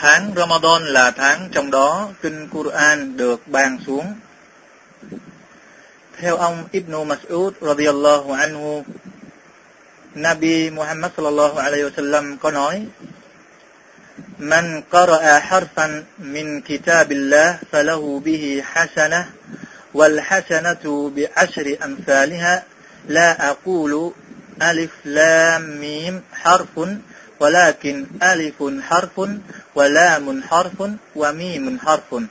tháng Ramadan là tháng trong đó kinh Quran được ban xuống. Theo ông Ibn Mas'ud radiyallahu anhu, Nabi Muhammad sallallahu alaihi wasallam có nói: "Man qara'a harfan min kitabillah falahu bihi hasanah wal hasanatu bi ashri amsalha la aqulu alif lam mim harfun ولكن ألف حرف ولام حرف وميم حرف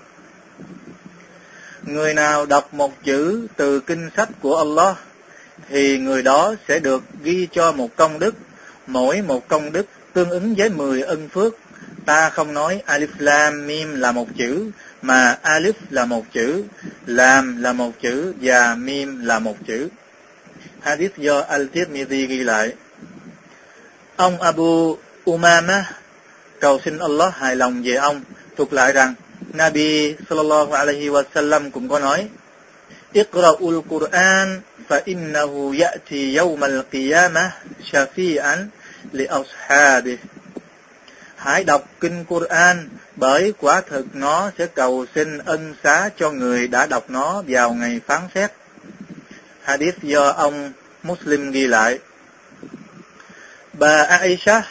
Người nào đọc một chữ từ kinh sách của Allah thì người đó sẽ được ghi cho một công đức, mỗi một công đức tương ứng với 10 ân phước. Ta không nói Alif Lam Mim là một chữ, mà Alif là một chữ, Lam là một chữ và Mim là một chữ. Hadith do Al-Tirmidhi ghi lại. Ông Abu Umama cầu xin Allah hài lòng về ông thuộc lại rằng Nabi sallallahu alaihi wasallam cũng có nói Iqra'ul Qur'an fa innahu ya'ti yawm al-qiyamah shafi'an li ashabih Hãy đọc kinh Quran, bởi quả thực nó sẽ cầu xin ân xá cho người đã đọc nó vào ngày phán xét. Hadith do ông Muslim ghi lại. Bà Aisha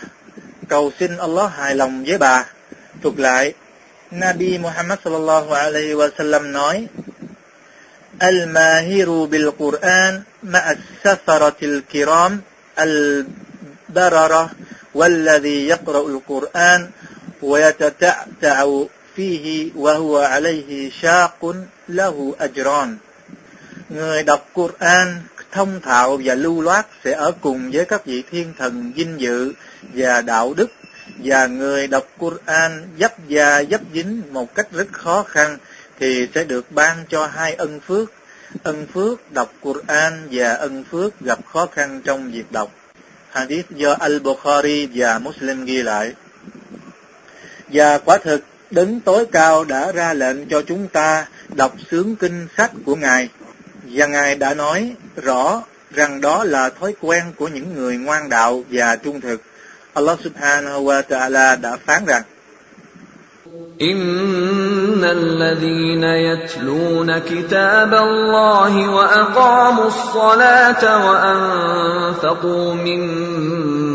cầu xin Allah hài lòng với bà. Thuộc lại, Nabi Muhammad sallallahu alaihi wa sallam nói, الماهر بالقرآن مع السفرة الكرام البررة والذي يقرأ القرآن ويتتعتع فيه وهو عليه شاق له أجران Người đọc Quran thông thạo và lưu loát sẽ ở cùng với các vị thiên thần vinh dự và đạo đức và người đọc Quran dấp da dấp dính một cách rất khó khăn thì sẽ được ban cho hai ân phước ân phước đọc Quran và ân phước gặp khó khăn trong việc đọc. Hadith do Al-Bukhari và Muslim ghi lại. Và quả thực, đấng tối cao đã ra lệnh cho chúng ta đọc sướng kinh sách của ngài. và ngài đã nói rõ rằng đó là thói quen của những người ngoan đạo và trung thực Allah subhanahu wa ta'ala đã phán rằng إن الذين يتلون كتاب الله وأقاموا الصلاة وأنفقوا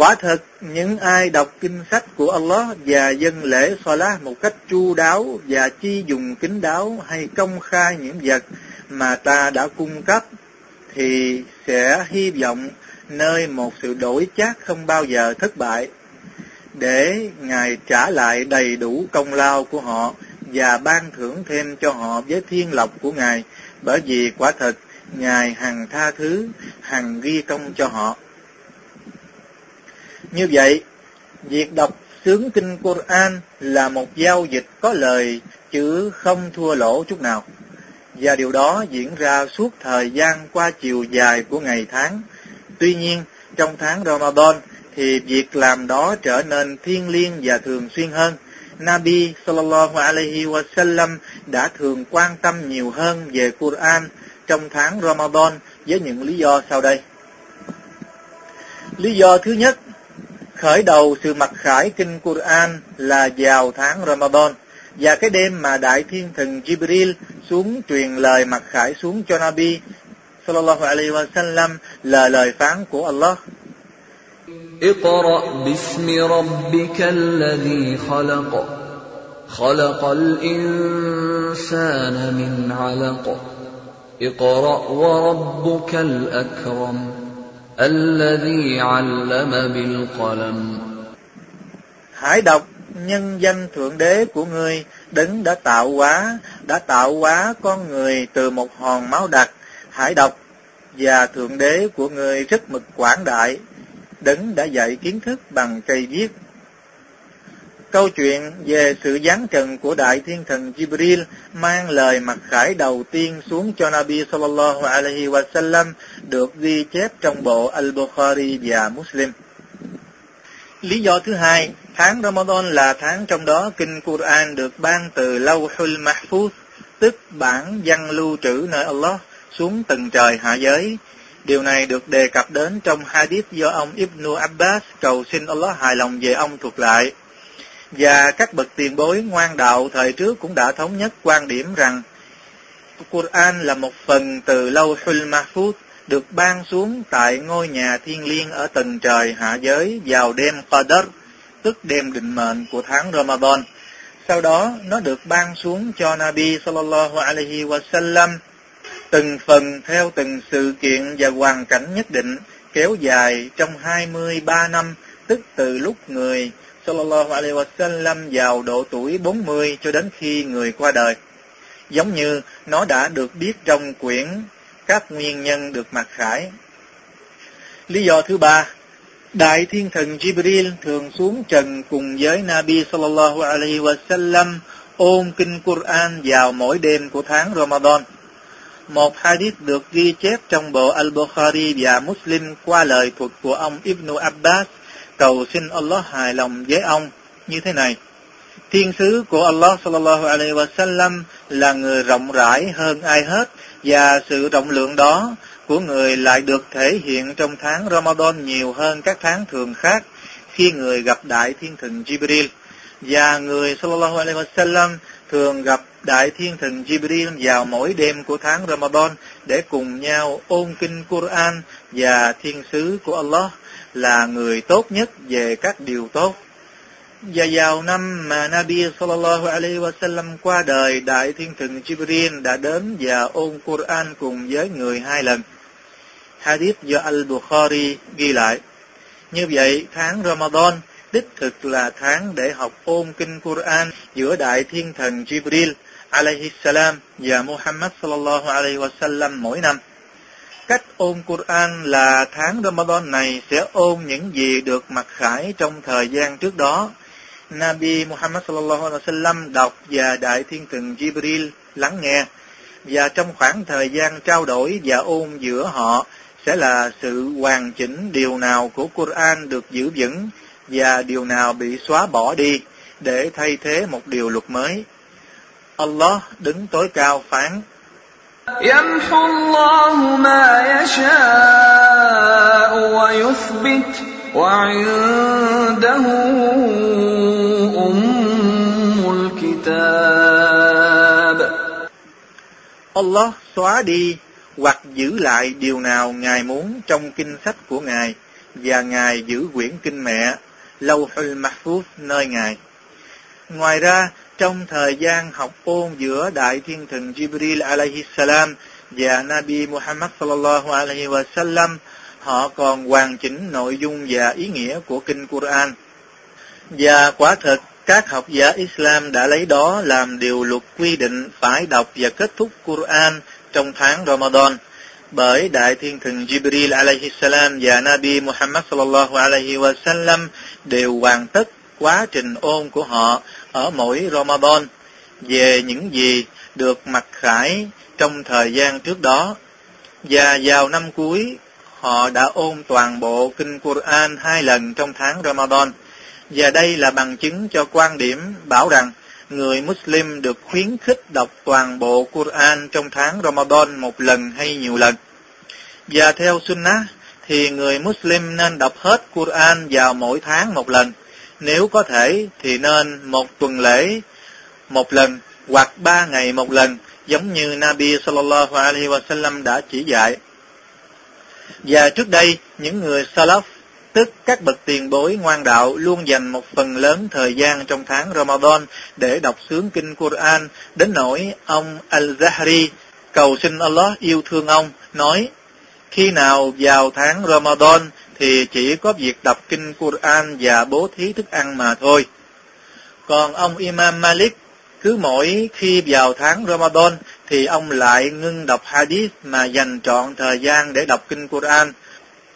Quả thật, những ai đọc kinh sách của Allah và dân lễ Salah một cách chu đáo và chi dùng kính đáo hay công khai những vật mà ta đã cung cấp thì sẽ hy vọng nơi một sự đổi chác không bao giờ thất bại để Ngài trả lại đầy đủ công lao của họ và ban thưởng thêm cho họ với thiên lộc của Ngài bởi vì quả thật Ngài hằng tha thứ, hằng ghi công cho họ. Như vậy, việc đọc sướng kinh Quran là một giao dịch có lời chứ không thua lỗ chút nào. Và điều đó diễn ra suốt thời gian qua chiều dài của ngày tháng. Tuy nhiên, trong tháng Ramadan thì việc làm đó trở nên thiêng liêng và thường xuyên hơn. Nabi sallallahu alaihi wasallam đã thường quan tâm nhiều hơn về Quran trong tháng Ramadan với những lý do sau đây. Lý do thứ nhất, khởi đầu sự mặc khải kinh Quran là vào tháng Ramadan và cái đêm mà đại thiên thần Jibril xuống truyền lời mặc khải xuống cho Nabi sallallahu alaihi wasallam là lời phán của Allah. اقرأ باسم ربك الذي خلق خلق الإنسان من علق اقرأ وربك الأكرم الذي علم بالقلم Hãy đọc nhân danh Thượng Đế của ngươi, đấng đã tạo hóa, đã tạo hóa con người từ một hòn máu đặc. Hãy đọc, và Thượng Đế của ngươi rất mực quảng đại, đấng đã dạy kiến thức bằng cây viết. Câu chuyện về sự giáng trần của Đại Thiên Thần Jibril mang lời mặc khải đầu tiên xuống cho Nabi sallallahu alaihi wasallam được ghi chép trong bộ Al-Bukhari và Muslim. Lý do thứ hai, tháng Ramadan là tháng trong đó kinh Quran được ban từ Lawhul Mahfuz, tức bản văn lưu trữ nơi Allah, xuống từng trời hạ giới. Điều này được đề cập đến trong hadith do ông Ibn Abbas cầu xin Allah hài lòng về ông thuộc lại. Và các bậc tiền bối ngoan đạo thời trước cũng đã thống nhất quan điểm rằng Quran là một phần từ Lawhul Mahfuz được ban xuống tại ngôi nhà thiên liêng ở tầng trời hạ giới vào đêm Qadr, tức đêm định mệnh của tháng Ramadan. Sau đó, nó được ban xuống cho Nabi sallallahu alaihi wasallam từng phần theo từng sự kiện và hoàn cảnh nhất định kéo dài trong 23 năm, tức từ lúc người sallallahu alaihi wasallam vào độ tuổi 40 cho đến khi người qua đời. Giống như nó đã được biết trong quyển các nguyên nhân được mặc khải. Lý do thứ ba, Đại Thiên Thần Jibril thường xuống trần cùng với Nabi sallallahu alaihi wasallam ôn kinh Quran vào mỗi đêm của tháng Ramadan. Một hadith được ghi chép trong bộ Al-Bukhari và Muslim qua lời thuật của ông Ibn Abbas cầu xin Allah hài lòng với ông như thế này. Thiên sứ của Allah sallallahu alaihi wasallam là người rộng rãi hơn ai hết và sự rộng lượng đó của người lại được thể hiện trong tháng Ramadan nhiều hơn các tháng thường khác khi người gặp Đại Thiên Thần Jibril và người sallallahu alaihi wasallam thường gặp Đại Thiên Thần Jibril vào mỗi đêm của tháng Ramadan để cùng nhau ôn kinh Quran và thiên sứ của Allah là người tốt nhất về các điều tốt. Và vào năm mà Nabi sallallahu alaihi wasallam qua đời, Đại Thiên Thần Jibril đã đến và ôn Quran cùng với người hai lần. Hadith do Al-Bukhari ghi lại. Như vậy, tháng Ramadan đích thực là tháng để học ôn kinh Quran giữa Đại Thiên Thần Jibril alaihi salam và Muhammad sallallahu alaihi wasallam mỗi năm. Cách ôn Quran là tháng Ramadan này sẽ ôn những gì được mặc khải trong thời gian trước đó. Nabi Muhammad sallallahu alaihi wasallam đọc và Đại Thiên Thần Jibril lắng nghe. Và trong khoảng thời gian trao đổi và ôn giữa họ sẽ là sự hoàn chỉnh điều nào của Quran được giữ vững và điều nào bị xóa bỏ đi để thay thế một điều luật mới. Allah đứng tối cao phán يمحو الله ما يشاء ويثبت وعنده أم الكتاب Allah xóa đi hoặc giữ lại điều nào Ngài muốn trong kinh sách của Ngài và Ngài giữ quyển kinh mẹ Lawhul Mahfuz nơi Ngài. Ngoài ra, trong thời gian học ôn giữa Đại Thiên Thần Jibril alaihi salam và Nabi Muhammad sallallahu alaihi wa sallam, họ còn hoàn chỉnh nội dung và ý nghĩa của kinh Quran. Và quả thật, các học giả Islam đã lấy đó làm điều luật quy định phải đọc và kết thúc Quran trong tháng Ramadan. Bởi Đại Thiên Thần Jibril alaihi salam và Nabi Muhammad sallallahu alaihi wa sallam đều hoàn tất quá trình ôn của họ ở mỗi Ramadan về những gì được mặc khải trong thời gian trước đó. Và vào năm cuối, họ đã ôn toàn bộ kinh Quran hai lần trong tháng Ramadan. Và đây là bằng chứng cho quan điểm bảo rằng người Muslim được khuyến khích đọc toàn bộ Quran trong tháng Ramadan một lần hay nhiều lần. Và theo Sunnah, thì người Muslim nên đọc hết Quran vào mỗi tháng một lần. Nếu có thể thì nên một tuần lễ một lần hoặc ba ngày một lần giống như Nabi sallallahu alaihi wasallam đã chỉ dạy. Và trước đây, những người Salaf, tức các bậc tiền bối ngoan đạo luôn dành một phần lớn thời gian trong tháng Ramadan để đọc sướng kinh Quran, đến nỗi ông Al-Zahri cầu xin Allah yêu thương ông, nói, khi nào vào tháng Ramadan thì chỉ có việc đọc kinh Quran và bố thí thức ăn mà thôi. Còn ông Imam Malik, cứ mỗi khi vào tháng Ramadan thì ông lại ngưng đọc hadith mà dành trọn thời gian để đọc kinh Quran.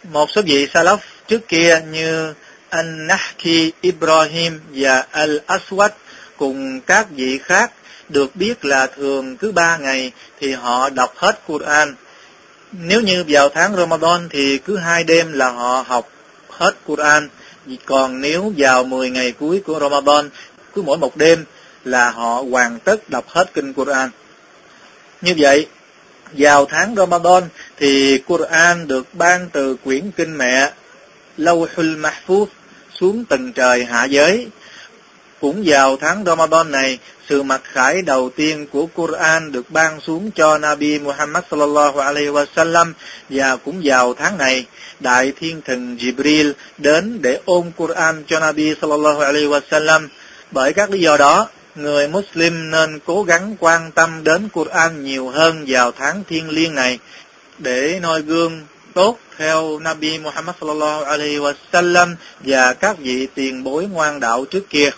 Một số vị Salaf trước kia như An-Nahki Ibrahim và Al-Aswad cùng các vị khác được biết là thường cứ ba ngày thì họ đọc hết Quran. Nếu như vào tháng Ramadan thì cứ hai đêm là họ học hết Quran. Còn nếu vào 10 ngày cuối của Ramadan, cứ mỗi một đêm là họ hoàn tất đọc hết kinh Quran. Như vậy, vào tháng Ramadan thì Quran được ban từ quyển kinh mẹ Lawhul Mahfuz xuống tầng trời hạ giới. Cũng vào tháng Ramadan này, sự mặc khải đầu tiên của Quran được ban xuống cho Nabi Muhammad sallallahu alaihi wasallam và cũng vào tháng này, đại thiên thần Jibril đến để ôm Quran cho Nabi sallallahu alaihi wasallam. Bởi các lý do đó, người Muslim nên cố gắng quan tâm đến Quran nhiều hơn vào tháng thiên liêng này để noi gương tốt theo Nabi Muhammad sallallahu alaihi wasallam và các vị tiền bối ngoan đạo trước kia.